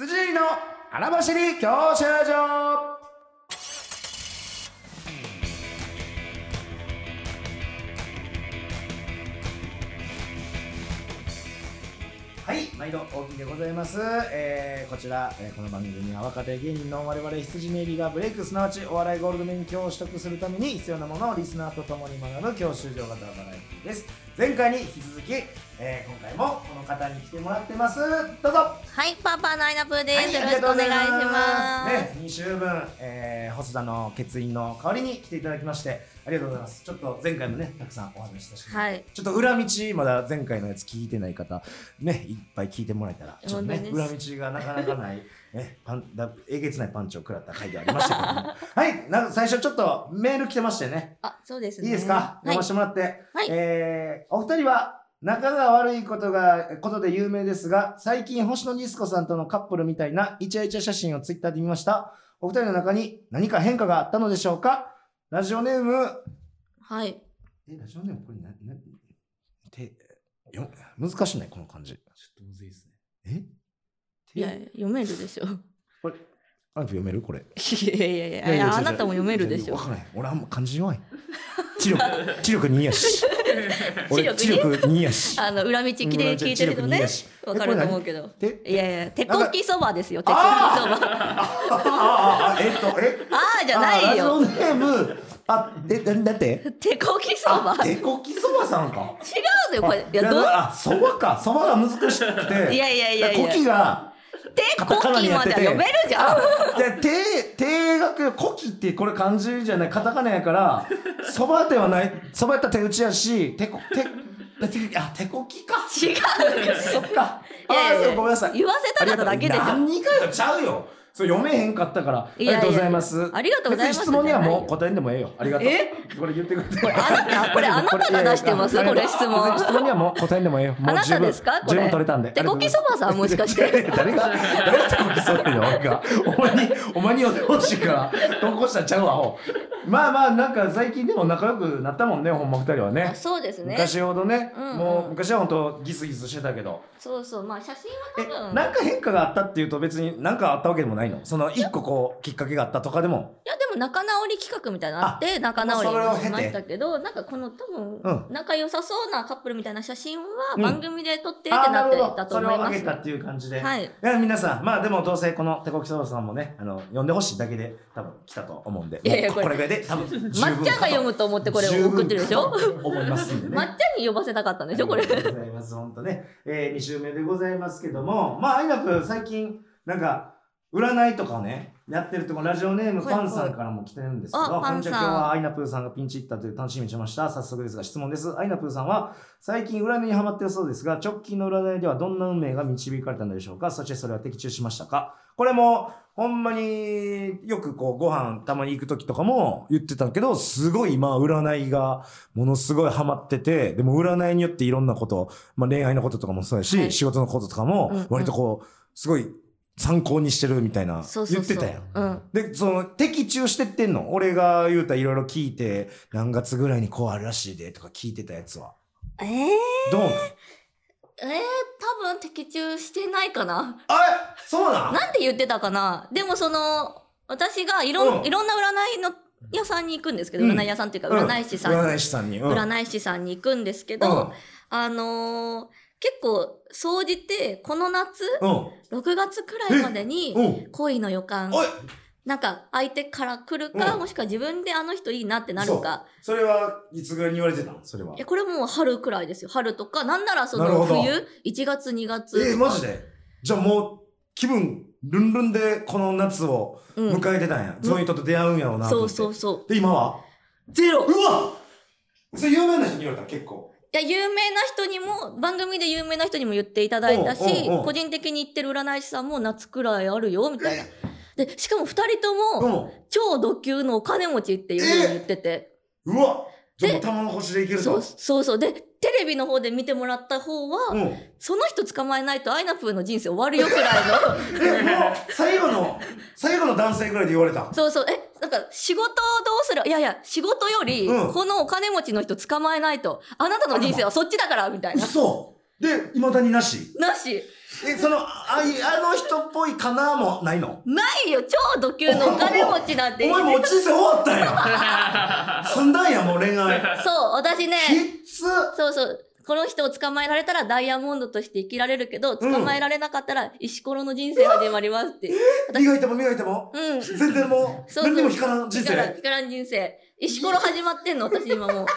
羊入りの荒走り教習所はい、毎度大きいでございます。えーこちら、えーこの番組は若手芸人の我々羊ネイリがブレイク、すなわちお笑いゴールド免許を取得するために必要なものをリスナーと共に学ぶ教習所型バラエティです。前回に引き続き、えー今回もこの方に来てもらってます。どうぞはい、パパのアイナプーです。はいよろしくお願いします。ね、2週分、えー、細田の欠員の代わりに来ていただきまして、ありがとうございます。ちょっと前回もね、たくさんお話ししたし、はい。ちょっと裏道、まだ前回のやつ聞いてない方、ね、いっぱい聞いてもらえたら、ちょっとね、裏道がなかなかない、ね、パンだえげつないパンチを食らった回でありましたけども、はい、なんか最初ちょっとメール来てましてね、あ、そうですね。いいですか、読ませてもらって、はいえーお二人は仲が悪いことが、ことで有名ですが、最近星野ディスコさんとのカップルみたいなイチャイチャ写真をツイッターで見ました。お二人の中に何か変化があったのでしょうか？ラジオネーム、はい。え、ラジオネームこれな、な、て、よ、難しい？ね、この漢字。ちょっとむずいですね。え？いやいや、読めるでしょ。これ、あなた読める？これ。いやいやいやいや、あなたも読めるでしょわ。からない。俺あんま漢字弱い。知力、知力2やし。俺知知力力2やし。あの、裏道きで聞いてるとね、わかると思うけど。で？いやいや、手こきそばですよ、手こきそば。あああえっとえ？あーじゃないよ。あラジオネームあえだだって？手こきそば。あ違手こきそばさんかうのよ、これ。いや、どう？あそばかそばが難しくていやいやいやいやこきが手こきまでは読めるじゃん。で手手学こきってこれ漢字じゃないカタカナやからそばではないそばやったら手打ちやし手こ手手あ手こきか。違うよ。そっか。あごめんなさい。言わせたかっただけでしょ。何かよちゃうよそれ読めへんかったからありがとうございます。ありがとうございます質問にはもう答えんでもええよ。ありがとう。え？これ言ってくれて。これあなたこれあなたが出してます？これ質問。質問にはもう答えんでもええよ。もうあなたですか？十分取れたんで。手こきそばさんもしかして。誰が誰が手こきそばよ俺が。お前にお前に読んでほしいから投稿したんちゃうわまあまあなんか最近でも仲良くなったもんねほんま二人はね。あそうですね。昔ほどね、うんうん。もう昔は本当ギスギスしてたけど。そうそう、まあ写真えは多分。なんか変化があったっていうと別に何かあったわけでもないの？その一個こうきっかけがあったとかでも。いやでも仲直り企画みたいなのあって仲直りしましたけどなんかこの多分、うん。仲良さそうなカップルみたいな写真はうん。番組で撮ってってなってたとそれを思います。上げたっていう感じで、はい。いや皆さんまあでもどうせこの手こきそばさんもねあの読んでほしいだけで多分来たと思うんでいやいやこれぐらいで多分 まっちゃんが読むと思ってこれを送ってるでしょ？思いますんでね。まっちゃんに呼ばせたかったんでしょ？これ。あ。りがとうございます本当ね、えー、2週目でございますけどもまああいなく最近なんか占いとかねやってるとこラジオネームはいパンさんからも来てるんですけど、あパンさん。こんにちは。今日はアイナプーさんがピンチヒッターという楽しみにしました。早速ですが質問です。アイナプーさんは最近占いにハマってるそうですが直近の占いではどんな運命が導かれたのでしょうか？そしてそれは的中しましたか？これもほんまによくこうご飯たまに行く時とかも言ってたけどすごい今占いがものすごいハマっててでも占いによっていろんなこと、まあ、恋愛のこととかもそうやし、はい。仕事のこととかも割とこうすごい参考にしてるみたいな。言ってたやん。うん。で、その、的中してってんの？俺が言うたらいろいろ聞いて、何月ぐらいにこうあるらしいでとか聞いてたやつは。えー、どうなん？えー、多分的中してないかな。あれ？そうなん？なんで言ってたかな？でもその、私がいろん、うんいろんな占いの屋さんに行くんですけど、うん占い屋さんっていうか、うん占い師さんに、占い師さんに。うん占い師さんに行くんですけど、あのー結構、総じて、この夏、うん。6月くらいまでに、うん。恋の予感、なんか相手から来るか、うんもしくは自分であの人いいなってなるか。それはいつぐらいに言われてたの？それは。いや、これもう春くらいですよ。春とか、なんならその冬、1月2月。えー、マジで？じゃあもう、気分、ルンルンでこの夏をうん。迎えてたんや。そういう人と出会うんやろうなとそう。そうそう。で、今は？ゼロうわそれ有名な人に言われた結構。いや、有名な人にも、番組で有名な人にも言っていただいたし個人的に言ってる占い師さんも夏くらいあるよ、みたいな。で、しかも二人とうも、ん。超ド級のお金持ちっていうふうに言ってて。うわでう玉の星でいけると？そう。そうそう。で、テレビの方で見てもらった方は、うん。その人捕まえないとアイナプーの人生終わるよくらいの。え、もう、最後の、最後の男性ぐらいで言われた？そうそう。え、なんか仕事をどうする？いやいや、仕事より、うんこのお金持ちの人捕まえないと、あなたの人生はそっちだから、みたいな。嘘で、未だになし？なし。え、その、あいあの人っぽいかなもないの？ないよ超ド級のお金持ちなんてお前もう人生終わったんや。済んだんや、もう恋愛。そう私ねきっつそうそうこの人を捕まえられたらダイヤモンドとして生きられるけど、捕まえられなかったら石ころの人生始まりますって。磨いても磨いても？うん。全然もう、そうそう何にも光らん人生。光らん人生。石ころ始まってんの私今もう。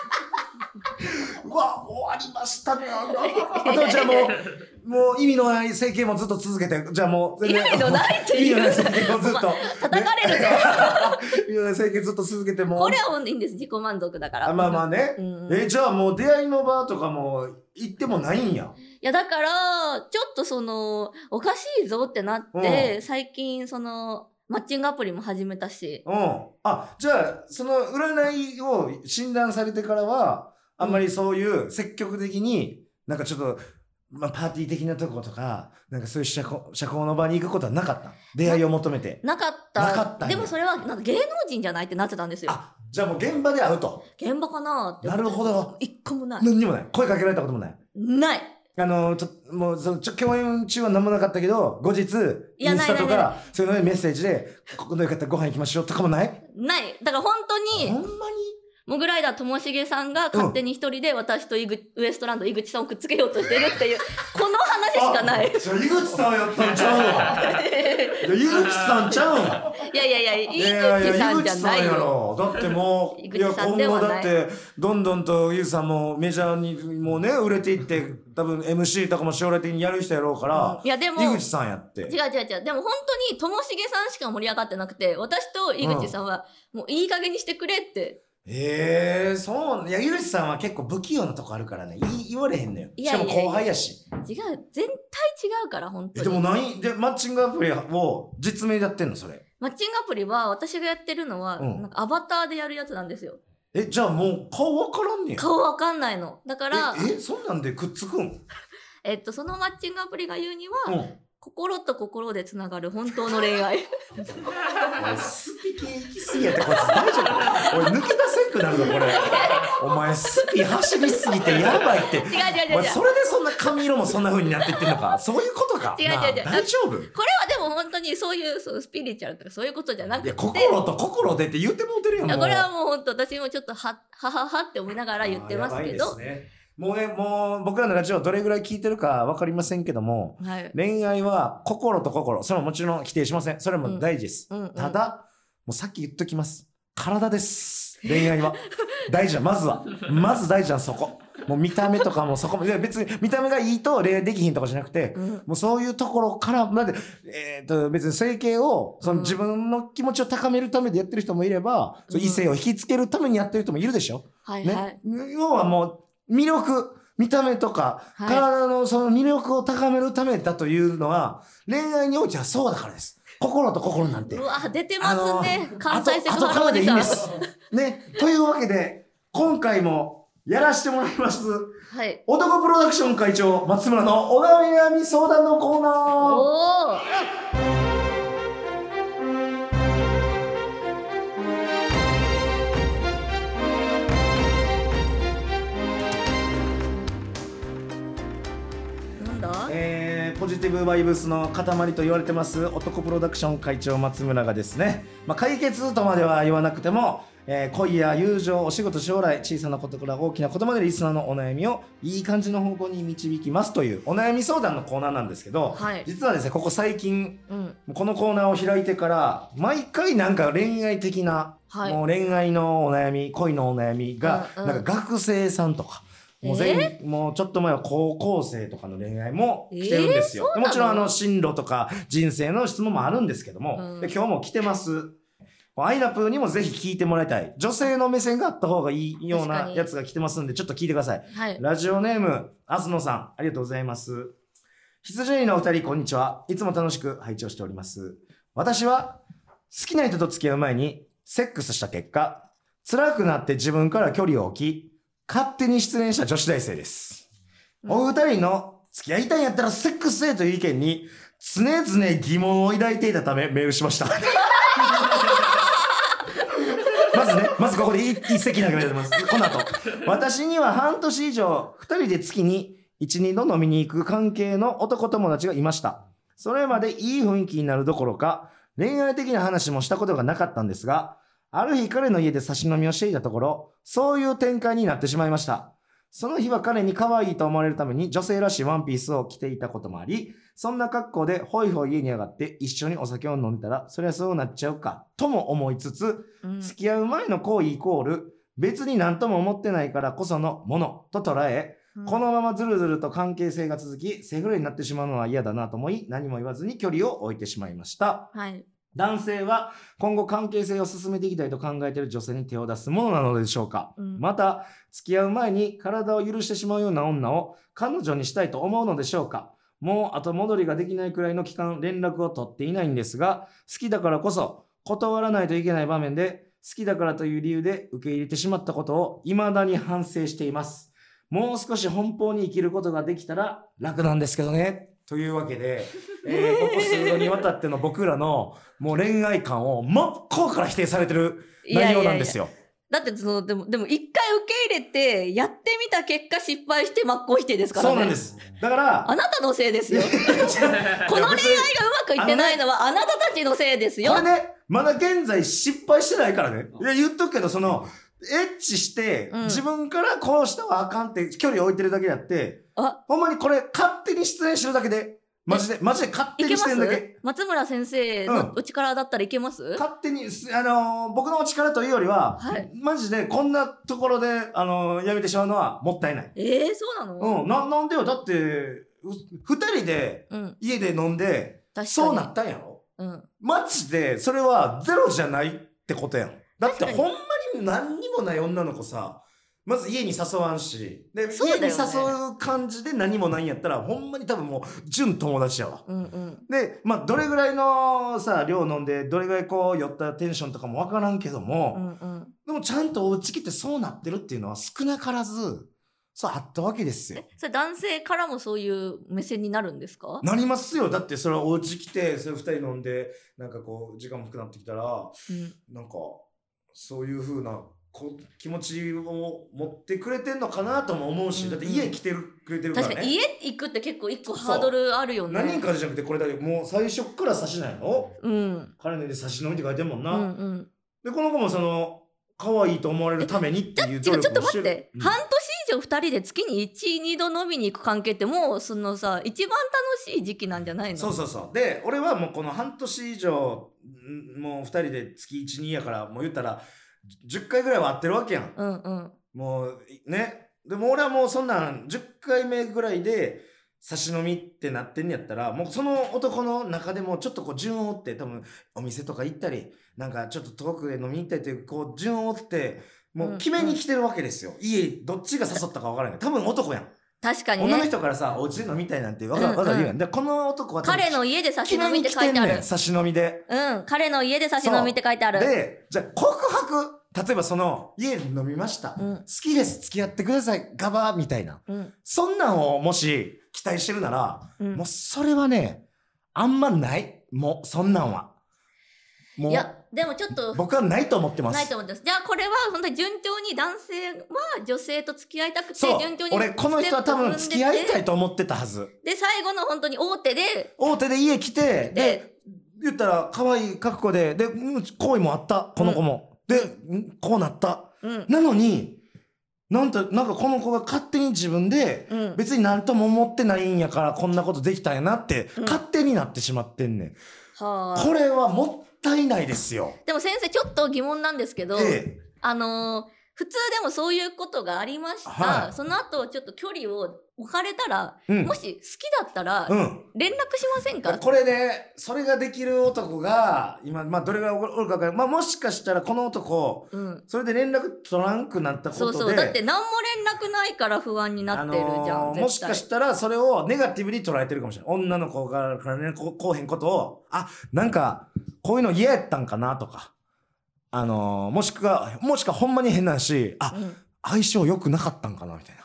うわ、終わりましたね。あとじゃあもう、もう意味のない整形もずっと続けて、じゃあもう意味のないって意味言うのない整形もずっと。叩かれるぞ。意味のない整形ずっと続けてもう。これはいいんです。自己満足だから。あまあまあね。うんえ、じゃあもう出会いの場とかも行ってもないんや。いやだから、ちょっとその、おかしいぞってなって、最近その、マッチングアプリも始めたし。うん。あ、じゃあ、その占いを診断されてからは、あんまりそういう積極的に、なんかちょっと、まあ、パーティー的なとことか、なんかそういう社交社交の場に行くことはなかった？出会いを求めて？なかった。なかったでもそれは、なんか芸能人じゃないってなってたんですよ。あ、じゃあもう現場で会うと？現場かなって。なるほど。一個もない。何にもない。声かけられたこともない？ない。あの、ちょ、もう、その、ちょ、共演中は何もなかったけど、後日、インスタとか、そういうのでメッセージで、ここのよかったらご飯行きましょうとかもない？ない。だから本当に、ほんまに？モグライダーともしげさんが勝手に一人で私と井口ウエストランド井口さんをくっつけようとしてるっていう、この話しかない。あじゃあ、井口さんやったんちゃうわ。いや井口さんちゃう。いやいやいや、井いやいや口さんじゃないよ。ろ。だってもう、井いや、口さん今ではない後だって、どんどんと、ゆうさんもメジャーにもうね、売れていって、多分 MC とかも将来的にやる人やろうから、いやでも、井口さんやって。違う違う違う。でも本当にともしげさんしか盛り上がってなくて、私と井口さんは、もういい加減にしてくれって。へえ、そう。いや、井口さんは結構不器用なとこあるからね。言い言われへんのよ。しかもいやいやいや後輩やし。違う。全体違うから、本当え、に。でも何で、マッチングアプリを実名でやってんのそれ。マッチングアプリは私がやってるのは、うんなんかアバターでやるやつなんですよ。え、じゃあもう顔わからんねや。顔わかんないの。だから、え、え、そんなんでくっつくん？えっと、そのマッチングアプリが言うには、うん。心と心でつながる本当の恋愛。おい、スピ系行き過ぎやって、こいつ大丈夫？おい、抜け出せんくなるぞ、これ。お前、スピ走りすぎてやばいって。違う違う違うそれでそんな髪色もそんな風になってってんのか？そういうことか？違う違う違う大丈夫？これはでも本当にそういうそうスピリチュアルとかそういうことじゃなくて。いや、心と心でって言ってもうてるやん、これはもう本当私もちょっとは、はははって思いながら言ってますけどあーやばいです。ねもうね、もう僕らのラジオどれぐらい聞いてるかわかりませんけども、はい。恋愛は心と心、それももちろん否定しません。それも大事です。うんうんただ、もうさっき言っときます。体です。恋愛は。大事な、まずは。まず大事なそこ。もう見た目とかもそこも、いや別に見た目がいいと恋愛できひんとかじゃなくて、うんもうそういうところから、まで、えっ、と、別に整形を、そのうん自分の気持ちを高めるためでやってる人もいれば、そう異性を引きつけるためにやってる人もいるでしょ？ね、はいはい。要はもう魅力見た目とか、はい体のその魅力を高めるためだというのは恋愛においてはそうだからです心と心なんてうわ、出てますね。関西セク後後からハラ。でいいんですねというわけで今回もやらしてもらいますはい。男プロダクション会長松村のお悩み相談のコーナーおー。ポジティブバイブスの塊と言われてます男プロダクション会長松村がですね、まあ、解決とまでは言わなくても、えー恋や友情お仕事将来小さなことから大きなことまでリスナーのお悩みをいい感じの方向に導きますというお悩み相談のコーナーなんですけど、はい。実はですねここ最近うん。このコーナーを開いてから毎回なんか恋愛的な、はい。もう恋愛のお悩み恋のお悩みが、うんうん。なんか学生さんとかもう全、もうちょっと前は高校生とかの恋愛も来てるんですよ。もちろんあの進路とか人生の質問もあるんですけども、うんで今日も来てます。アイナプーにもぜひ聞いてもらいたい。女性の目線があった方がいいようなやつが来てますんで、ちょっと聞いてください。はい。ラジオネーム、あすのさん、ありがとうございます。羊のお二人、こんにちは。いつも楽しく拝聴しております。私は、好きな人と付き合う前に、セックスした結果、辛くなって自分から距離を置き、勝手に失恋した女子大生です。お二人の、付き合いたいんやったらセックスせえという意見に、常々疑問を抱いていたためメールしました。まずね、まずここで一一石投げられてます。この後。私には半年以上、二人で月に一二度飲みに行く関係の男友達がいました。それまでいい雰囲気になるどころか、恋愛的な話もしたことがなかったんですが、ある日彼の家で差し飲みをしていたところ、そういう展開になってしまいました。その日は彼に可愛いと思われるために女性らしいワンピースを着ていたこともあり、そんな格好でホイホイ家に上がって一緒にお酒を飲んでたら、そりゃそうなっちゃうか、とも思いつつ、うん付き合う前の行為イコール、別に何とも思ってないからこそのものと捉え、うんこのままずるずると関係性が続き、セフレになってしまうのは嫌だなと思い、何も言わずに距離を置いてしまいました。はい。男性は今後関係性を進めていきたいと考えている女性に手を出すものなのでしょうか、うんまた、付き合う前に体を許してしまうような女を彼女にしたいと思うのでしょうかもう後戻りができないくらいの期間連絡を取っていないんですが、好きだからこそ断らないといけない場面で、好きだからという理由で受け入れてしまったことを未だに反省しています。もう少し奔放に生きることができたら楽なんですけどね。というわけで、えーここ数度にわたっての僕らのもう恋愛観を真っ向から否定されてる内容なんですよ。だってそのでもでも一回受け入れてやってみた結果失敗して真っ向否定ですからねそうなんです。だから、あなたのせいですよ この恋愛がうまくいってないのはあなたたちのせいですよこれね、まだ現在失敗してないからね。いや、言っとくけど、その、エッチして、うん自分からこうしたはあかんって距離を置いてるだけであって、あ。ほんまにこれ勝手に出演してるだけで、マジで、マジで勝手にしてるだけ。松村先生のお力だったらいけます、勝手に、すあのー僕のお力というよりは、はい。マジでこんなところで、あのーやめてしまうのはもったいない。えー、そうなの？うん、な、なんでよ？だって、う二人でうん、家で飲んで、確かに。そうなったんやろ？うん。マジで、それはゼロじゃないってことやん。だってほんまに何にもない女の子さ、まず家に誘わんし、で、ねに誘う感じで何もないんやったら、ほんまに多分もう、純友達やわ。うんうんで、まあ、どれぐらいのさ、量飲んで、どれぐらいこう、酔ったテンションとかもわからんけどうも、んうんでもちゃんとお家来てそうなってるっていうのは少なからず、そうあったわけですよえ。それ男性からもそういう目線になるんですか？なりますよ。だってそれはお家来て、それ二人飲んで、なんかこう、時間も深くなってきたら、うんなんか、そういう風なこ気持ちを持ってくれてんのかなとも思うし、うんだって家来てるくれてるからね。確かに家行くって結構一個ハードルあるよね。何人かじゃなくてこれだけもう最初っから差しないの？うん。彼ので差し飲みって書いてんもんな。うんうん。で、この子もその、可愛いと思われるためにっていう違うちょっと努力をしてる。待って、うん。半年以上二人で月に12度飲みに行く関係ってもうそのさ一番楽しい時期なんじゃないの？そうそうそう。で、俺はもうこの半年以上、んもう二人で月1、2やから、もう言ったら、10回ぐらいは会ってるわけやん。うんうんもう、ね。でも俺はもうそんなん、10回目ぐらいで、差し飲みってなってんやったら、もうその男の中でもちょっとこう順を追って、多分お店とか行ったり、なんかちょっと遠くで飲みに行ったりっていう、こう順を追って、もう決めに来てるわけですよ。家、どっちが誘ったか分からない。多分男やん。確かに女のね人からさ、お家で飲みたいなんて分かる、うんうん分かる言うやん。で、この男は彼の家で差し飲みって書いてある差し飲みで。うん彼の家で差し飲みって書いてあるで、じゃあ告白、例えばその、家で飲みました。うん好きです、付き合ってください、ガバーみたいな。うんそんなんをもし期待してるなら、うんもうそれはね、あんまない。もう、そんなんは。もうい、やでもちょっと僕はないと思ってます。ないと思ってますじゃあこれは本当に順調に男性は女性と付き合いたくて順調。に俺、この人は多分付き合いたいとと思ってたはず。で最後の本当に大手で大手で家来て、で、で言ったら可愛い覚悟で、で、うん好意もあった、この子も。で、うんこうなった。うんなのに、なんと、なんかこの子が勝手に自分で、うん別になんとも思ってないんやからこんなことできたんやなって、うん勝手になってしまってんねん。はあこれはもったいないですよ。でも先生ちょっと疑問なんですけど、ええ。あのー普通でもそういうことがありました、はいその後ちょっと距離を置かれたら、うん。もし好きだったらうん。連絡しませんか、これね、それができる男が、今、まあ、どれぐらいおるか分からんまあ、もしかしたらこの男、うん、それで連絡取らんくなったことで、そうそう。だって何も連絡ないから不安になってるじゃん、あのーもしかしたらそれをネガティブに捉えてるかもしれない。女の子からからね、こうこうへんことを、あ、なんか、こういうの嫌やったんかなとか、あのーもしくは、もしくはほんまに変なし、あ、うん、相性良くなかったんかなみたいな。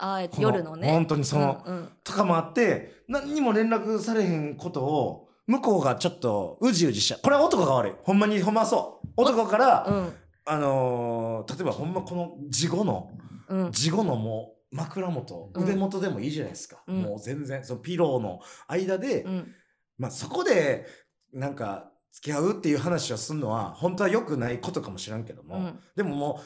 あ夜のね。本当にその、うんうん。とかもあって、何にも連絡されへんことを、向こうがちょっとうじうじしちゃう。これは男が悪い。ほんまに、ほんまそう。男から、うん。あのー例えばほんまこの事後の、うん。事後のも枕元うん。腕元でもいいじゃないですか、うん。もう全然そのピローの間で、うん。まあそこでなんか付き合うっていう話をするのは本当は良くないことかもしらんけども、うん。でももう好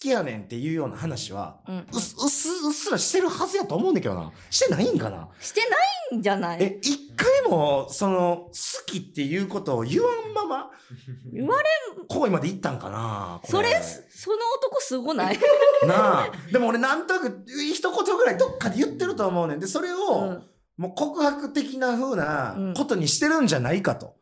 きやねんっていうような話はうん。うっすうっすうっすらしてるはずやと思うんだけどな。してないんかな？してないんじゃない？え一回もその好きっていうことを言わんまま言われ恋まで行ったんかなこそれその男すごない？なあ。でも俺なんとなく一言ぐらいどっかで言ってると思うねん。でそれを、うん。もう告白的な風なうん。ことにしてるんじゃないかと。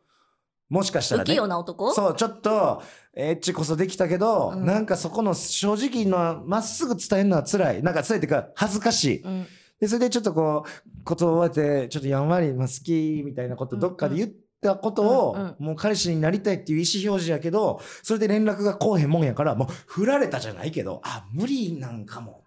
もしかしたらね。不器用。な男？そう、ちょっと、エッチこそできたけど、うん。なんかそこの正直のまっすぐ伝えるのは辛い。なんか辛いっていうか、恥ずかしい。うん。で、それでちょっとこう、ことを覚えて、ちょっとやんわり、まあ、好きみたいなこと、うん。どっかで言ったことを、うん。もう彼氏になりたいっていう意思表示やけど、それで連絡がこうへんもんやから、もう振られたじゃないけど、あ、無理なんかも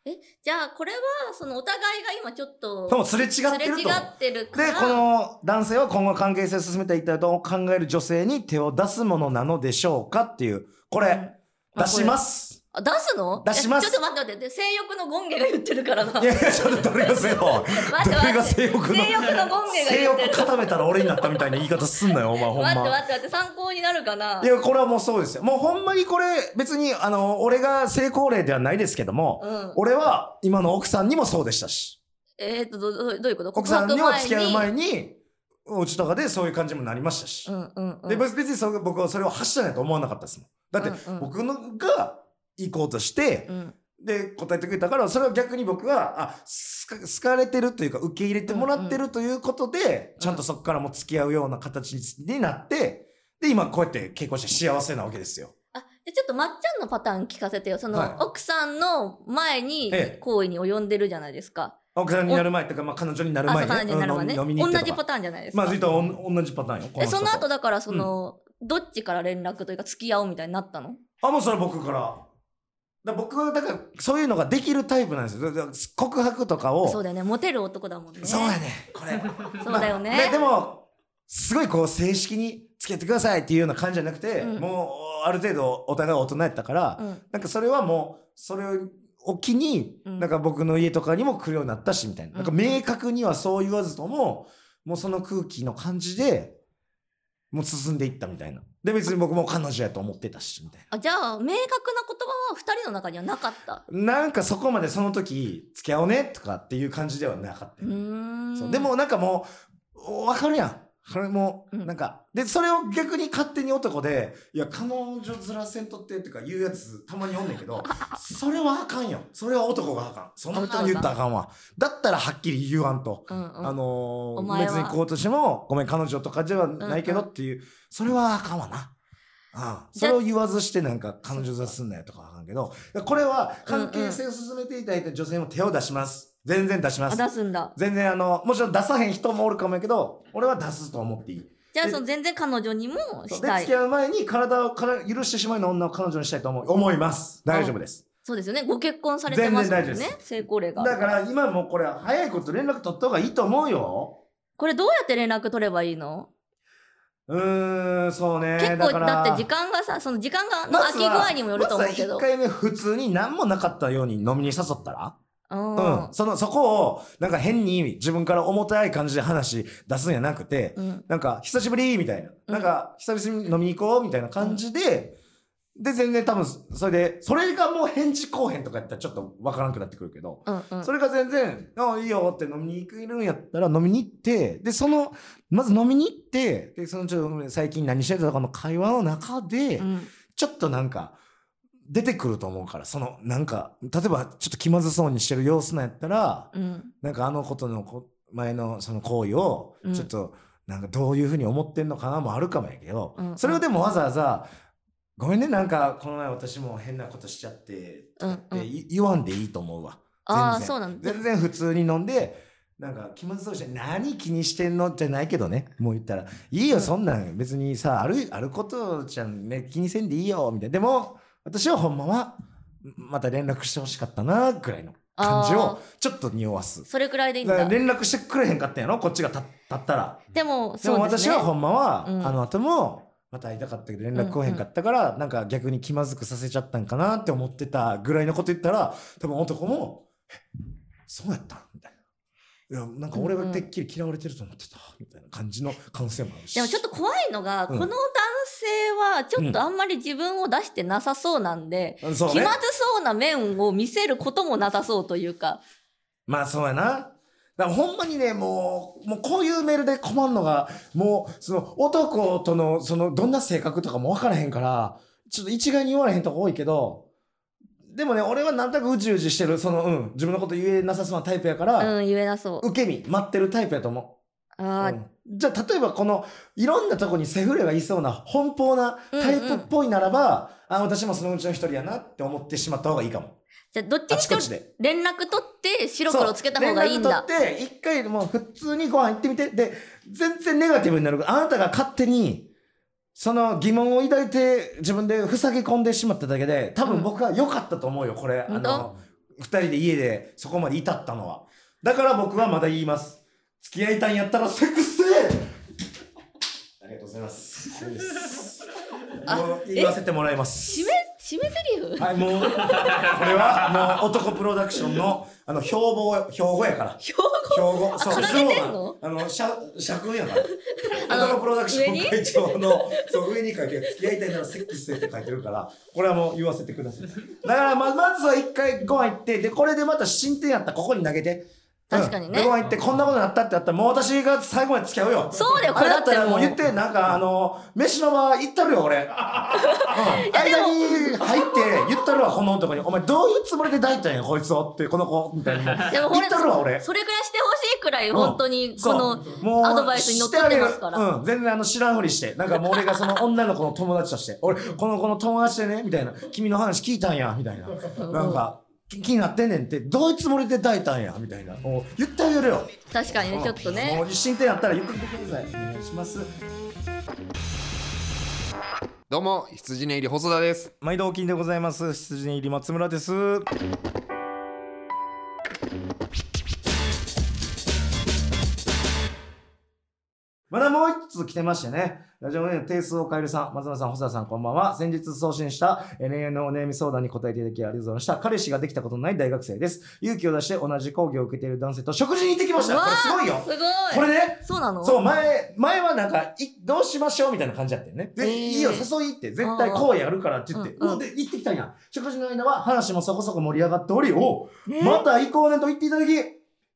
って。じゃあこれはそのお互いが今ちょっとでもすれ違ってすれ違ると思う。ってるからで、この男性は今後関係性を進めていきたいと考える女性に手を出すものなのでしょうかっていう、これ、出します。あ出すの？出します。えちょっと待って待って。で性欲のゴンゲが言ってるからな。いやいや、ちょっとどれが性欲待ってどれが性欲の？性欲のゴンゲが性言ってる。欲固めたら俺になったみたいな言い方すんなよ、お前ほんま。待って待って待って。参考になるかな？いや、これはもうそうですよ。もうほんまにこれ、別に、あの、俺が成功例ではないですけども、うん。俺は今の奥さんにもそうでしたし、えー、とどどどういうこと？奥さんにも付き合う前に。に、うちとかでそういう感じもなりましたし。うんうんうん。で、別別にそ僕はそれを発したないと思わなかったですもん。だって、僕のが行こうとして、うん。で、答えてくれたから、それは逆に僕は、あ、好か好かれてるというか、受け入れてもらってるということで、ちゃんとそこからも付き合うような形になって、で、今こうやって結婚して幸せなわけですよ。あでちょっとまっちゃんのパターン聞かせてよ。その、はい。奥さんの前にええ。行為に及んでるじゃないですか、奥さんになる前とか、まあ、彼女になる前に、彼女になる前ね。同じパターンじゃないですか、まあ、ずっと同じパターンよ。でその後だ。だからその、どっちから連絡というか付き合おうみたいになったの？あ、もうそれは僕から。だ僕は、だから、そういうのができるタイプなんですよ。告白とかを。そうだよねモテる男だもんねそうやね。これ。そうだよね、まあででも、すごいこう、正式に付き合ってくださいっていうような感じじゃなくて、うんもう、ある程度お互い大人やったから、うんなんかそれはもう、それを機に、うんなんか僕の家とかにも来るようになったし、みたいな。なんかうん明確にはそう言わずとも、もうその空気の感じで、もう進んでいったみたいな。で、別に僕も彼女やと思ってたし、みたいな。あじゃあ明確な言葉は二人の中にはなかったなんかそこまでその時、付き合おうねとかっていう感じではなかったう。ーんそうでもなんかもう、わかるやん。これもう、うんなんか、で、それを逆に勝手に男で、いや、彼女ずらせんとってってか言うやつたまにおんねんけど、それはあかんよ。それは男があかん。そんなん言ったらあかんわ。だったらはっきり言わんと。うんうんあのー、別にこうとしても、ごめん、彼女とかではないけどうんうんっていう、それはあかんわな。ああそれを言わずしてなんか彼女ずらすんなよとかはあかんけど、これは関係性を進めていただいた女性も手を出します。全然出しまあす。出すんだ全然あの、もちろん出さへん人もおるかもやけど、俺は出すと思っていい。でじゃあその全然彼女にもしたい付き合う前に体をから許してしまうような女を彼女にしたいと思う思います。大丈夫です。そうですよねご結婚されてますもね成功例がだから今もうこれ早いこと連絡取った方がいいと思うよ。これどうやって連絡取ればいいの？うーん、そうね。結構からだって時間がさその時間がの空き具合にもよると思うけど、まずは1回目普通に何もなかったように飲みに誘ったらうんうん。その、そこを、なんか変に自分から重たい感じで話出すんじゃなくて、うんなんか、久しぶりみたいな。うんなんか、久々に飲みに行こうみたいな感じで、で、全然多分、それで、それがもう返事後編とかやったらちょっとわからなくなってくるけど、うんうん。それが全然、あいいよって飲みに行けるんやったら飲みに行って、で、その、まず飲みに行って、で、そのちょっと最近何してたとかの会話の中で、うん。ちょっとなんか、出てくると思うから、その、なんか、例えばちょっと気まずそうにしてる様子なんやったら、うん。なんかあのことのこ前のその行為をうん。ちょっとなんかどういうふうに思ってんのかなもあるかもやけど、うん。それをでもわざわざ「ごめんねなんかこの前私も変なことしちゃって」とかって言わんでいいと思うわ。ああ全然。そうなんだ。全然普通に飲んでなんか気まずそうにして何気にしてんの？じゃないけどねもう言ったら「いいよそんなん別にさあるあることじゃんね気にせんでいいよ」みたいな。でも私はほんまはまた連絡してほしかったなぐらいの感じあをちょっと匂わす。それくらいでいいんだ。だ連絡してくれへんかったんやろ？こっちが立立ったら。でもでそうですね。も私はほんまは、うん。あの後も、また会いたかったけど連絡来へんかったから、なんか逆に気まずくさせちゃったんかなって思ってたぐらいのこと言ったら、多分男も、そうやったんみたいな。いや、なんか俺がてっきり嫌われてると思ってた、みたいな感じの可能性もあるし。でもちょっと怖いのが、うんこの男性はちょっとあんまり自分を出してなさそうなんで、うんね気ま。ずそうな面を見せることもなさそうというか。まあそうやな。だからほんまにね、もう、もうこういうメールで困るのが、もう、その男との、その、どんな性格とかも分からへんから、ちょっと一概に言われへんとこ多いけど、でもね、俺はなんとなくうじうじしてる、その、うん、自分のこと言えなさそうなタイプやから、うん、言えなそう。受け身、待ってるタイプやと思う。ああ、うんじゃあ、例えばこの、いろんなとこにセフレがいそうな、奔放なタイプっぽいならば、あ、私もそのうちの一人やなって思ってしまった方がいいかも。じゃあどっちあにしろちこちで。連絡取って白黒つけた方がいいんだ。取って、一回もう普通にご飯行ってみて。で、全然ネガティブになる。あなたが勝手に、その疑問を抱いて自分で塞ぎ込んでしまっただけで、多分僕は良かったと思うよ、これ。あ本当？の、二人で家でそこまで至ったのは。だから僕はまだ言います。付き合いたいんやったらセックスせえありがとうございます。言わせてもらいます。締め、締め台詞？はい、もう、これはもう男プロダクションの、あの、標語、標語やから。標標語、そう、掲スローげてんの？あの、社、社訓やから。あの男プロダクション会長の、そう、上に書い付き合いたいならセックスって書いてるから、これはもう言わせてください。だから、ま、まずは一回ご飯行って、で、これでまた進展やったらここに投げて。確かにねご飯行って、こんなことになったってやったら、もう私が最後まで付き合うよ。そうだよ、こあれだったらもう言って、なんかあの、飯の場行ったるよ、俺。うん、間に入って言ったるわ、この男に。お前どういうつもりで抱いたんや、こいつをって、この子、みたいな。言ったるわ、俺。それぐらいしてほしいくらい、本当に、この、もうアドバイスに乗ってますからしてあげるうん、全然あの知らんふりして。なんかもう俺がその女の子の友達として、俺、この子の友達でね、みたいな。君の話聞いたんや、みたいな。なんか、き気になってんねんって、どういうつもりで抱いたんや、みたいな。もう言ってあげるよ。確かにね、ちょっともね。う進展やったら言ってみてください。お願いします。どうも羊ね入り細田です毎度お金でございます。羊入り松村です。まだもう一つ来てましてね。ラジオネーム定数を変えるさん、松村さん、細田さん、こんばんは。先日送信した恋愛のお悩み相談に答えていただきありがとうございました。彼氏ができたことのない大学生です。勇気を出して同じ講義を受けている男性と食事に行ってきました。これすごいよすごい。これね、そうなの？そう、前、前はなんか、いどうしましょうみたいな感じだったよね。で、へーいいよ、誘いって、絶対こうやるからって言って、うん、で、行ってきたんや。食事の間は話もそこそこ盛り上がっており、おねまた行こうねと言っていただき、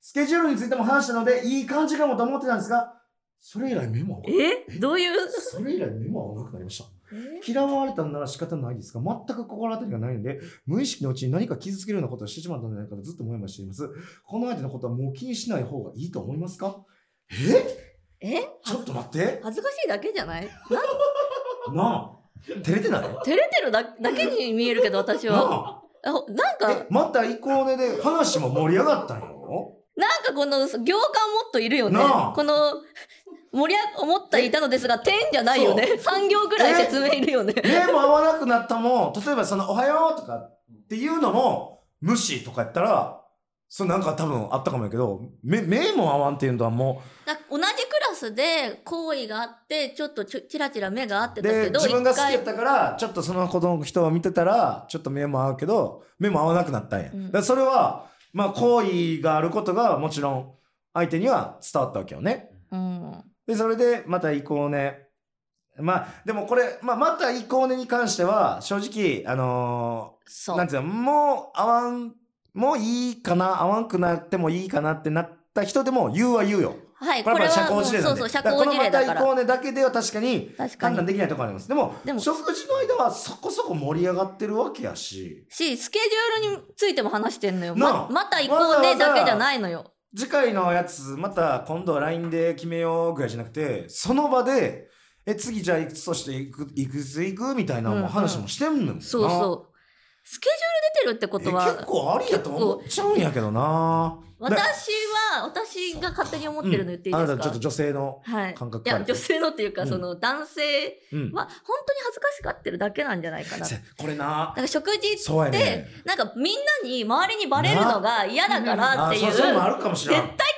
スケジュールについても話したので、いい感じかもと思ってたんですが、それ以来メモはえ？どういう？それ以来メモはなくなりました。え？嫌われたんなら仕方ないですが、全く心当たりがないので、無意識のうちに何か傷つけるようなことをしてしまったんじゃないかとずっともやもやしています。この相手のことはもう気にしない方がいいと思いますか？え？え？ちょっと待って。恥ずかしいだけじゃない？なあ、照れてない？な照れてるだだけに見えるけど、私は。あ。あなんか、え、また行こうねで話も盛り上がったんよ。なんかこの行間もっといるよね。この、盛り上思ったいたのですが、点じゃないよね。3行ぐらい説明いるよね。目も合わなくなったも、例えばその、おはようとかっていうのも、無視とかやったら、そうなんか多分あったかもやけど、目、目も合わんっていうのはもだ同じクラスで好意があって、ちょっとちょチラチラ目が合ってたけど、自分が好きやったから、ちょっとその子の人を見てたら、ちょっと目も合うけど、目も合わなくなったんや。うんだそれは、まあ、好意があることが、もちろん、相手には伝わったわけよね。うん。で、それで、また行こうね。まあ、でもこれ、まあ、また行こうねに関しては、正直、あのー、そう。なんていうの、もう、合わん、もういいかな、合わんくなってもいいかなってなった人でも、言うは言うよ。はい、これは社交辞令なんで。そうそう、社交辞令だから。このまた行こうねだけでは確かに。判断できないところあります。でも、でも食事の間はそこそこ盛り上がってるわけやし、し、スケジュールについても話してんのよ。ま、また行こうねだけじゃないのよ。次回のやつ、また今度は LINE で決めようぐらいじゃなくて、その場で、え、次じゃあいくつとしていく、いくついくみたいなうんうん話もしてんのよな？そうそう。スケジュール出てるってことえは、結構ありやと思っちゃうんやけどな。私は、私が勝手に思ってるの言っていいですか、あなたちょっと女性のはい。感覚からいや、女性のっていうか、うんその男性うん。は、本当に恥ずかしがってるだけなんじゃないかな。せこれななんか食事そうやでね。なんかみんなに周りにバレるのが嫌だからっていう、うそういうのもあるかもしれん。絶対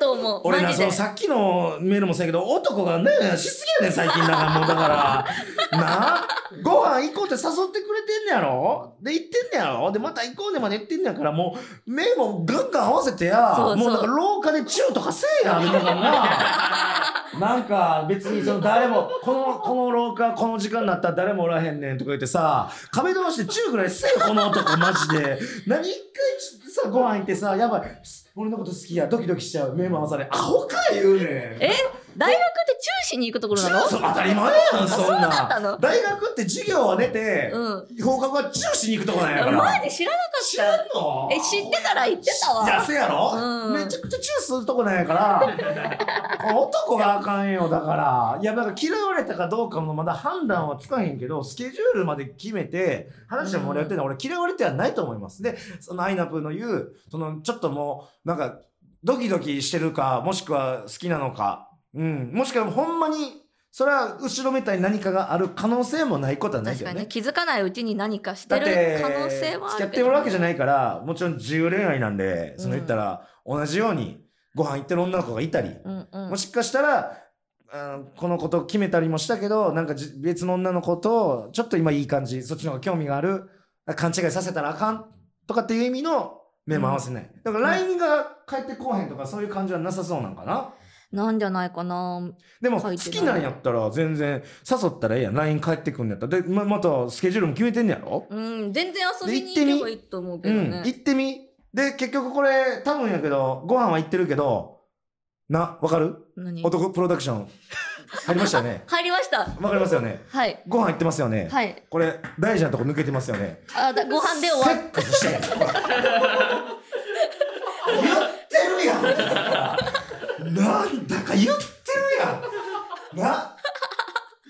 と思う。俺な、その。さっきのメールもそうやけど、男がね、しすぎやねん、最近。だからもうだから、な？ご飯行こうって誘ってくれてんねやろ？で、行ってんねやろ？で、また行こうねまで言ってんねやから、もう、目もガンガン合わせてや。もうなんか廊下でチューとかせえや、みんながな。なんか別にその誰も、この、この廊下、この時間になったら誰もおらへんねんとか言ってさ、壁同士でチューぐらいせえよ、この男、マジで。何？一回さ、ご飯行ってさ、やばい、俺のこと好きや、ドキドキしちゃう、目回され、アホか言うねん。え大学ってチューしに行くところなの？当たり前やん、そんそうだなったの？大学って授業は出て、うん。放課後はチューしに行くとこなんやから。マジで知らなか知っらんの？た。え、知ってたら言ってたわ。いや、せやろ、うんめちゃくちゃチューするとこなんやから、男があかんよ、だから。いや、だから嫌われたかどうかもまだ判断はつかへんけど、スケジュールまで決めて、話は盛り上がってるのは俺嫌われてはないと思います。で、そのアイナプーの言う、その、ちょっともう、なんか、ドキドキしてるか、もしくは好きなのか、うん、もしくはほんまに、それは後ろめたい何かがある可能性もないことはないけどね。確かにね。気づかないうちに何かしてる可能性はあ付き合ってるわけじゃないからもちろん自由恋愛なんでその言ったら、同じようにご飯行ってる女の子がいたり、うんうん。もしかしたらあのこのことを決めたりもしたけどなんかじ別の女の子とちょっと今いい感じそっちの方が興味がある勘違いさせたらあかんとかっていう意味の目も合わせない、だから LINE が返ってこうへんとかそういう感じはなさそうなんかななんじゃないかな。でも好きなんやったら全然誘ったらええやん。LINE 返ってくんのやったら。でままたスケジュールも決めてんねやろ？うん全然遊びに行けばいいと思うけうん、どね行ってみ？で、結局これ、多分やけど、ご飯は行ってるけど、な、わかる？何？男プロダクション、入りましたよね。入りました。わかりますよね。はい。ご飯行ってますよね。はい。これ、大事なとこ抜けてますよね。あだご飯で終わセックスしてんほら 言ってるやん。なんだか言ってるやん。な、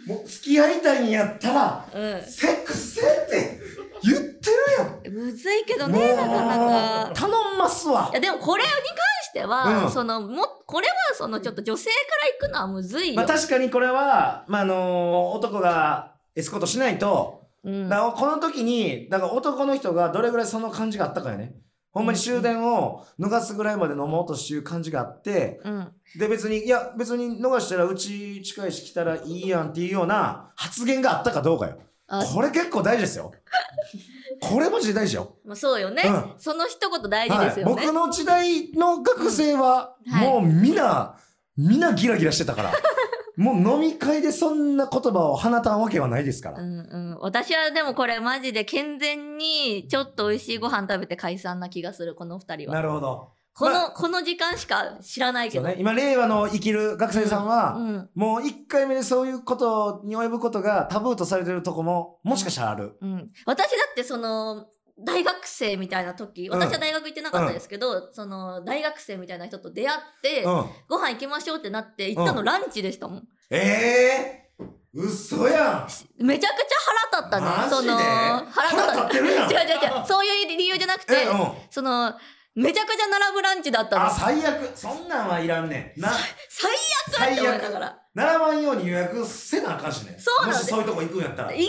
もう付き合いたいんやったら、うセックスせえって言ってるやん。んむずいけどねなかなか。頼んますわ。いやでもこれに関しては、うん。そのもこれはそのちょっと女性から行くのはむずいよ、まあ確かにこれは、まああの男がエスコートしないと、うん。だこの時に、だから男の人がどれぐらいその感じがあったかよね。ほんまに終電を逃すぐらいまで飲もうとしていう感じがあって、うんで別に、いや別に逃したらうち近いし来たらいいやんっていうような発言があったかどうかよ。あこれ結構大事ですよ。これマジで大事よ。まあ、そうよね、うんその一言大事ですよね、はい、僕の時代の学生は、もうみんな、みんなギラギラしてたから。もう飲み会でそんな言葉を放たんわけはないですから。うんうん、私はでもこれマジで健全にちょっと美味しいご飯食べて解散な気がするこの二人は。なるほど。この、まあこの時間しか知らないけど、ね、今、令和の生きる学生さんは、うん。もう一回目でそういうことに及ぶことがタブーとされてるとこも、もしかしたらある。うん、私だってその大学生みたいな時うん私は大学行ってなかったですけど、その大学生みたいな人と出会って、うん。ご飯行きましょうってなって行ったのうんランチでしたもん、ええー、嘘やん。めちゃくちゃ腹立ったねその腹立ってるやん違う違う違うそういう理由じゃなくて。そのめちゃくちゃ並ぶランチだったのあ、最悪。そんなんはいらんねん。な、最悪最って思いな悪がら。並ばんように予約せなあかんしね。そうなんですもしそういうとこ行くんやったら。1回目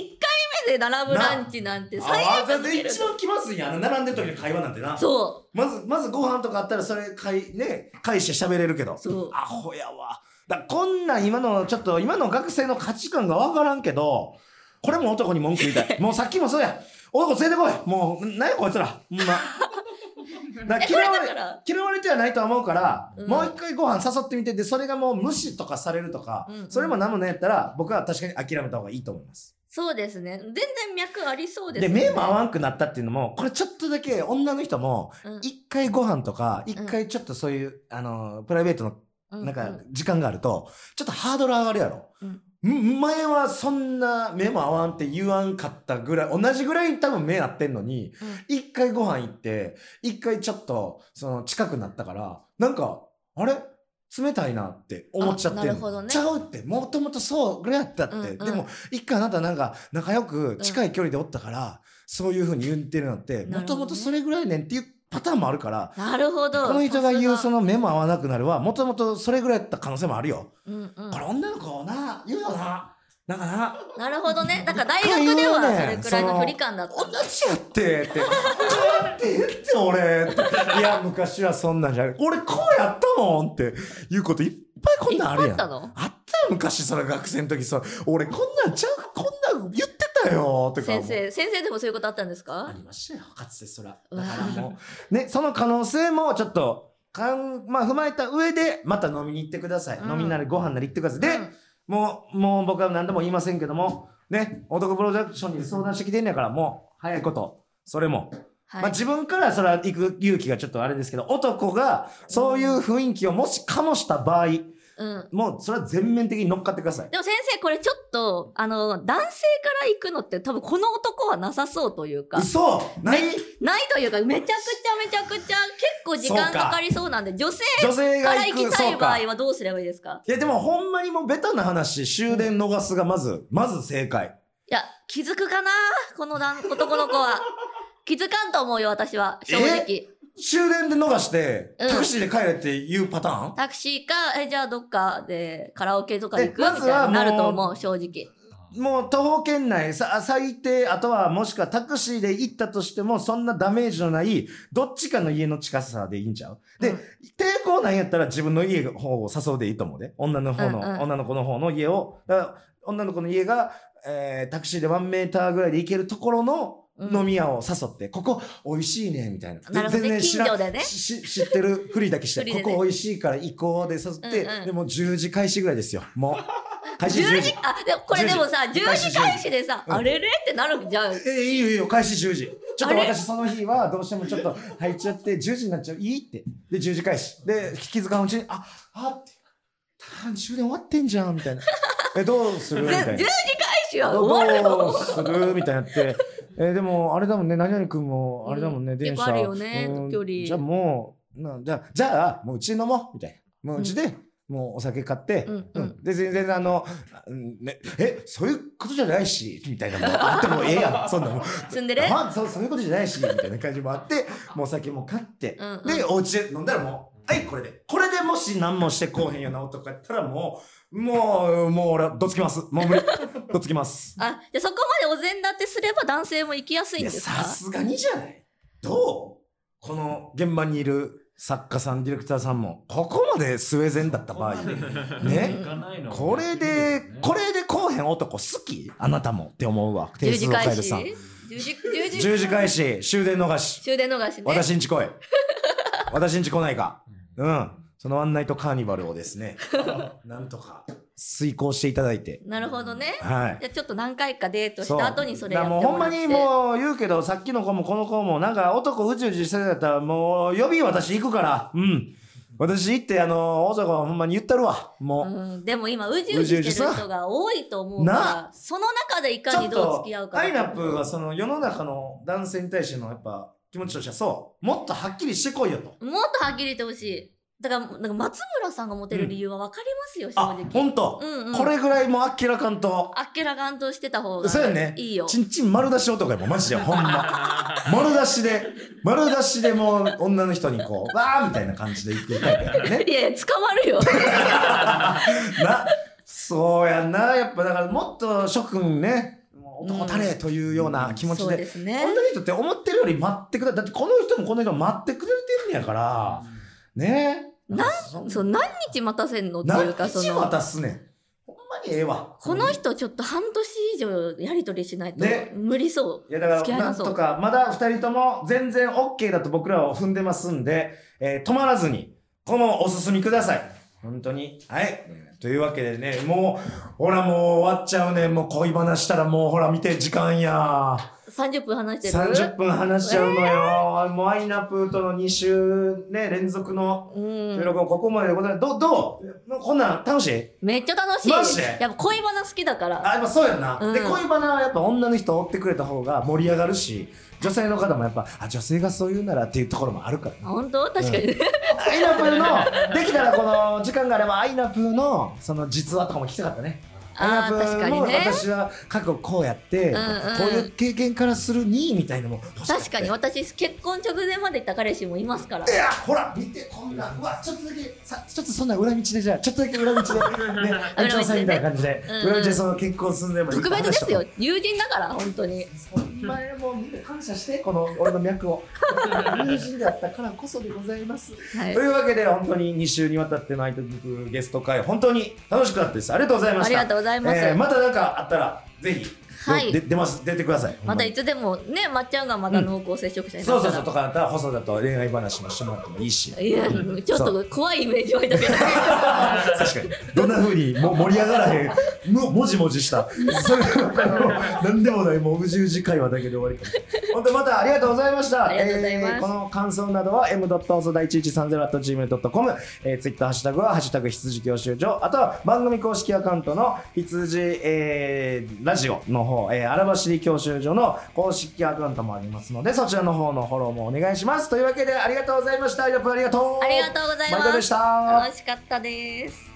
で並ぶランチなんて最あ、悪だって一番気まずいやん。あの並んでる時の会話なんてな。そまず、まずご飯とかあったらそれかい、ね、返して喋れるけど。そうアホやわ。だこんなん今の、ちょっと今の学生の価値観がわからんけど、これも男に文句言いたい。もうさっきもそうや。男連れてこい。もう、なんやこいつら。ほんま。だ嫌われ嫌われてはないとは思うから、うんもう一回ご飯誘ってみてでそれがもう無視とかされるとか、うんうんそれも何もないやったら僕は確かに諦めた方がいいと思います。そうですね。全然脈ありそうですでね。目も合わんくなったっていうのもこれちょっとだけ女の人もうん。一回ご飯とか一回ちょっとそういう、あのプライベートのうんなんか時間があるとちょっとハードル上がるやろ。うん。ん前はそんな目も合わんって言わんかったぐらい同じぐらいに多分目合ってんのにうん。一回ご飯行って一回ちょっとその近くなったからなんかあれ？冷たいなって思っちゃってなるほどね。ちゃうって。もともとそうぐらいやったって、うんうん。でも一回あなたなんか仲良く近い距離でおったから、そういうふうに言ってるのってもともとそれぐらいねんっていうパターンもあるからなるほど。この人が言うその、の目も合わなくなるはもともとそれぐらいやった可能性もあるよ。うんうん。これ女の子な言うよなだからなるほどねだから大学ではそれくらいの距離感だった同じやってって。なんて言って俺って。いや、昔はそんなんじゃない。俺こうやったもんっていうこといっぱいこんなんあるやん。あったの？あったよ、昔それ学生の時さ。俺こんなんちゃう、こんなん言ってたよとか。先生先生でもそういうことあったんですあかりましたよ、かつてそら。だからもう、ね、その可能性もちょっと、かん、まあ踏まえた上で、また飲みに行ってください。うん飲みなりご飯なり行ってください。で、うんもう、もう僕は何でも言いませんけども、ね、男プロダクションに相談してきてんねやから、もう、早いこと、それも。はいまあ自分からそれは行く勇気がちょっとあれですけど、男がそういう雰囲気をもし醸した場合、うん。もうそれは全面的に乗っかってください。でも先生これちょっとあの男性から行くのって多分この男はなさそうというか。嘘！ない？ないというかめちゃくちゃめちゃくちゃ結構時間かかりそうなんで女性女性から行きたいう場か。合はどうすればいいですか？いやでもほんまにもうベタな話、終電逃すがまず、まず正解。いや気づくかな？この男男の子は。気づかんと思うよ私は。正直終電で逃して、うん。タクシーで帰れっていうパターン、タクシーかえじゃあどっかでカラオケとか行く？みたいえまずはになると思う正直。もう徒歩圏内、さ、最低、あとはもしくはタクシーで行ったとしても、そんなダメージのない、どっちかの家の近さでいいんちゃう？で、うん。抵抗ないんやったら自分の家の方を誘うでいいと思うで。女の方の、うんうん。女の子の方の家を、女の子の家が、えータクシーでワンメーターぐらいで行けるところのうん飲み屋を誘って、ここ美味しいね、みたいな。全然知らね知ってるふりだけして、ここ美味しいから行こうで誘って、でもう10時開始ぐらいですよ。もう。開始10 10時時。あでもこれでもさ10時開始でさ、うんあれれってなるじゃんえー、いいよいいよ、開始10時。ちょっと私その日はどうしてもちょっと入っちゃって、10時になっちゃう。いいって。で、10時開始。で、気づかんうちに、あ、あって、単終電終わってんじゃん、みたいな。え、どうする？みぜ10たいな時。開始はど終わるどようする？みたいになって。えーでも、あれだもんね、何々くんも、あれだもんね、うん。電車。あるよねうん。距離じゃあもう、なじゃあ、じゃあ、もううち飲もう、みたいな。もううちで、もうお酒買って、うんうん。で、全然あの、うんね、え、そういうことじゃないし、みたいなもうあってもええやん、そんなもん。積んでる？まあ、そう、そういうことじゃないし、みたいな感じもあって、もうお酒も買って、うんうん。で、お家で飲んだらもう、はい、これで。これでもし何もしてこうへんような男やったらもう、もう、もう俺はどつきます。もう無理。どつきます。あじゃあそこまでお膳立てすれば男性も行きやすいんですか？さすがにじゃないどう？この現場にいる作家さん、ディレクターさんも、ここまでスウェーデンだった場合、ね？これで、これでこうへん男好き？あなたもって思うわ。10点数を変えるさん。10時10時10時開始、終電逃し。終電逃しね私んち来い。私んち来ないか。うん。そのワンナイトカーニバルをですね、なんとか遂行していただいて。なるほどねはい。じゃあちょっと何回かデートした後にそれやだってもらもうほんまにもう言うけど、さっきの子もこの子も、なんか男うじうじしてたやったら、もう呼び私行くから。うん。私行って、あの、大阪はほんまに言ったるわ。もう。うん、でも今うじうじしてる人が多いと思うかならその中でいかにどうと付き合う、かアイナップがその世の中の男性に対してのやっぱ気持ちとしてはそう、もっとはっきりしてこいよと。もっとはっきり言ってほしいだからなんか松村さんがモテる理由は分かりますよ、あ正、直ほんと、うんうんこれぐらいもうあっけらかんと。あっけらかんとしてた方がそうやね。いいよちんちん丸出し男やもん、マジで。ほんま。丸出しで、丸出しでもう女の人にこう、わーみたいな感じで言ってるタイプやからね。いやいや捕まるよ な、そうやんな。やっぱだからもっと諸君ね、男たれというような気持ちそうで。ですね。女の人って思ってるより待ってくれだってこの人もこの人も待ってくれてんねやから。ね。なんそそう何日待たせんのってい何うかそ日の渡すねん。ほんまにええわ。この人ちょっと半年以上やり取りしないとね。無理そう、いやだからなんとかまだ二人とも全然 OK だと僕らは踏んでますんで、えー止まらずにこのお進みください。本当に。はいというわけでねもうほらもう終わっちゃうね。もう恋話したらもうほら見て時間や。30分話してる？30分話しちゃうのよ、もうアイナプーとの2週ね連続のうん。収録もここまででございます。どどう？こんなん楽しい？めっちゃ楽しい。マジで？やっぱ恋バナ好きだから。あ、やっぱそうやんな。うん。で、恋バナはやっぱ女の人を追ってくれた方が盛り上がるし、女性の方もやっぱ、あ、女性がそう言うならっていうところもあるから。本当？確かにね、アイナプーの、できたらこの時間があれば、アイナプーの、その実話とかも聞きたかったね。あ確かにね。私は過去こうやって、こういう経験からするにみたいなのも確かに私結婚直前まで行った彼氏もいますから。いやほら見てこんなうわちょっとだけさちょっとそんな裏道でじゃあちょっとだけ裏道で ねあいちさんみたいな感じで裏道でその結婚寸前まで特別ですよ友人だから本当に。うそんなもうみんな感謝してこの俺の脈を。友人であったからこそでございます。はい。というわけで本当に2週にわたってのアイドルゲスト会本当に楽しかったです。ありがとうございましたございます。えーまた何かあったらぜひ、はい。で出ます。出てください。またいつでもねまっちゃんがまだ濃厚接触者になそうったら。そうそうとかだったら細田と恋愛話もしてもらってもいいし。いやちょっと怖いイメージ湧いたけど確かに。どんな風にも盛り上がらへん。ももじもじした。それなんでもないもううじうじ会話だけで終わりかも本当またありがとうございました。ありがとうございます。えーこの感想などは m. 細田1130 gmail.com、えー、ツイッターハッシュタグはハッシュタグ羊教習所あとは番組公式アカウントの羊、えーラジオの方、えー、荒走り教習所の公式アカウントもありますのでそちらの方のフォローもお願いします。というわけでありがとうございました。アイラップありがとう。ありがとうございます。でした。楽しかったです